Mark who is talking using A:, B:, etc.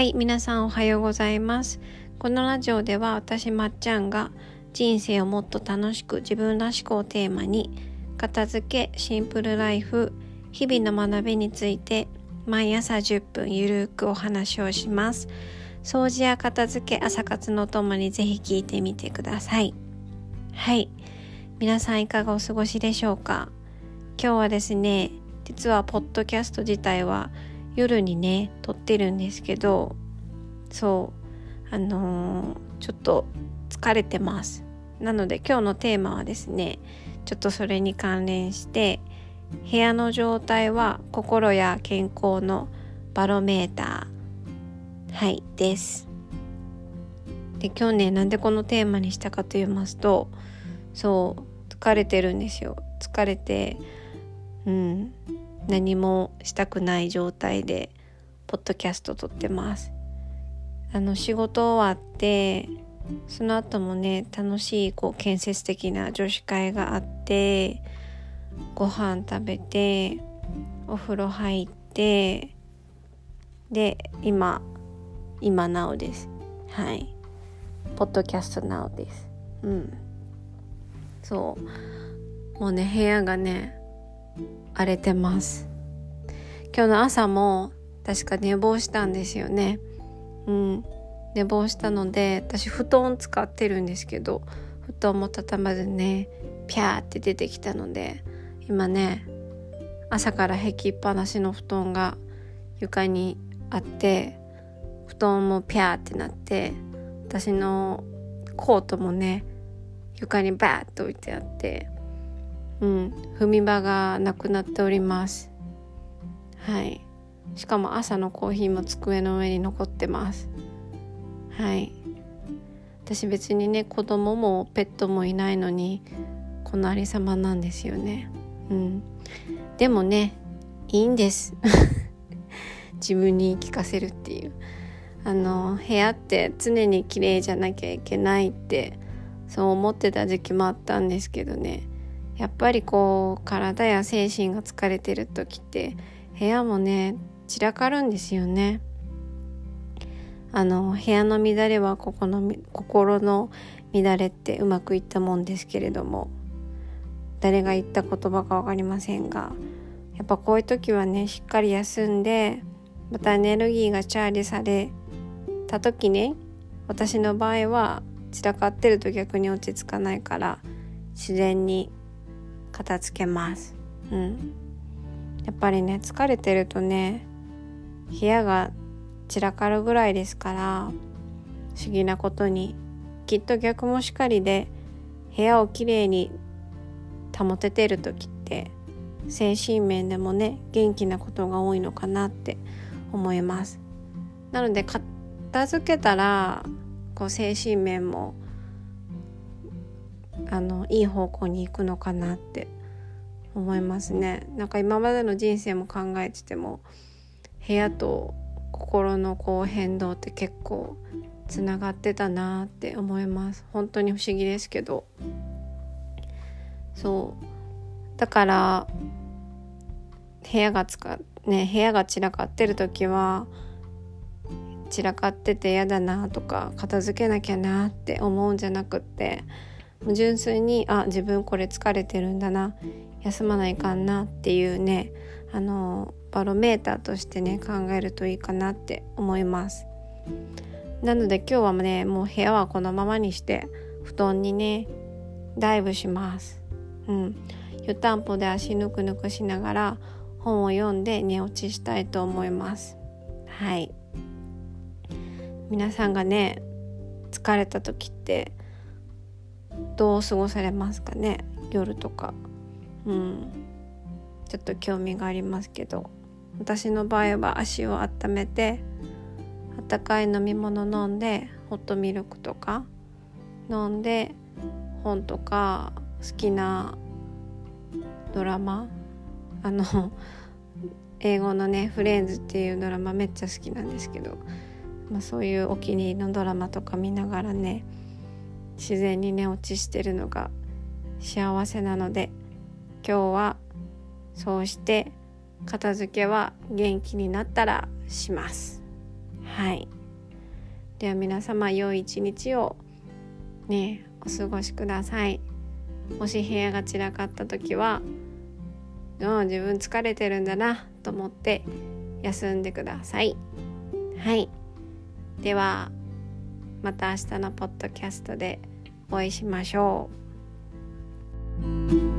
A: はい皆さんおはようございます。このラジオでは私まっちゃんが人生をもっと楽しく自分らしくをテーマに片付けシンプルライフ日々の学びについて毎朝10分ゆるくお話をします。掃除や片付け朝活のともにぜひ聞いてみてください。はい。皆さんいかがお過ごしでしょうか？今日はですね実はポッドキャスト自体は夜にね撮ってるんですけどそうあのー、ちょっと疲れてます。なので今日のテーマはですねちょっとそれに関連して部屋の状態は心や健康のバロメーター。はいです。で今日ねなんでこのテーマにしたかと言いますとそう疲れてるんですよ。疲れてうん。何もしたくない状態でポッドキャスト撮ってます。あの仕事終わってその後もね楽しいこう建設的な女子会があってご飯食べてお風呂入ってで今今なおです。はい。ポッドキャストなおです。うん。そう。もうね部屋がね荒れてます。今日の朝も確か寝坊したんですよね。うん。寝坊したので私布団使ってるんですけど布団も畳まずねピャーって出てきたので今ね朝から引きっぱなしの布団が床にあって布団もピャーってなって私のコートもね床にバーッと置いてあってうん。踏み場がなくなっております。はい。しかも朝のコーヒーも机の上に残ってます。はい。私別にね子供もペットもいないのにこのありさまなんですよね。うん。でもねいいんです。自分に聞かせるっていう。あの部屋って常に綺麗じゃなきゃいけないってそう思ってた時期もあったんですけどね。やっぱりこう体や精神が疲れてる時って部屋もね散らかるんですよね。あの部屋の乱れはここの心の乱れってうまくいったもんですけれども誰が言った言葉か分かりませんがやっぱこういう時はねしっかり休んでまたエネルギーがチャージされた時ね私の場合は散らかってると逆に落ち着かないから自然に片付けます。うん。やっぱりね疲れてるとね部屋が散らかるぐらいですから不思議なことに。きっと逆もしかりで部屋をきれいに保ててる時って精神面でもね元気なことが多いのかなって思います。なので片付けたらこう精神面もあのいい方向に行くのかなって思いますね。なんか今までの人生も考えてても部屋と心のこう変動って結構つながってたなって思います。本当に不思議ですけど。そう。だから部屋がつかね部屋が散らかってる時は散らかってて嫌だなとか片付けなきゃなって思うんじゃなくってもう純粋にあ自分これ疲れてるんだな休まないかんなっていうねあのバロメーターとしてね考えるといいかなって思います。なので今日はねもう部屋はこのままにして布団にねダイブします。うん。湯たんぽで足ぬくぬくしながら本を読んで寝落ちしたいと思います。はい。皆さんがね疲れた時ってどう過ごされますかね？夜とか。うん。ちょっと興味がありますけど。私の場合は足を温めてあったかい飲み物飲んでホットミルクとか。飲んで本とか好きなドラマ。あの英語のね「フレンズ」っていうドラマめっちゃ好きなんですけど、まあ、そういうお気に入りのドラマとか見ながらね自然に寝落ちしてるのが幸せなので今日はそうして片付けは元気になったらします。はい。では皆様良い一日をねお過ごしください。もし部屋が散らかった時はうん自分疲れてるんだなと思って休んでください。はい。ではまた明日のポッドキャストでお会いしましょう。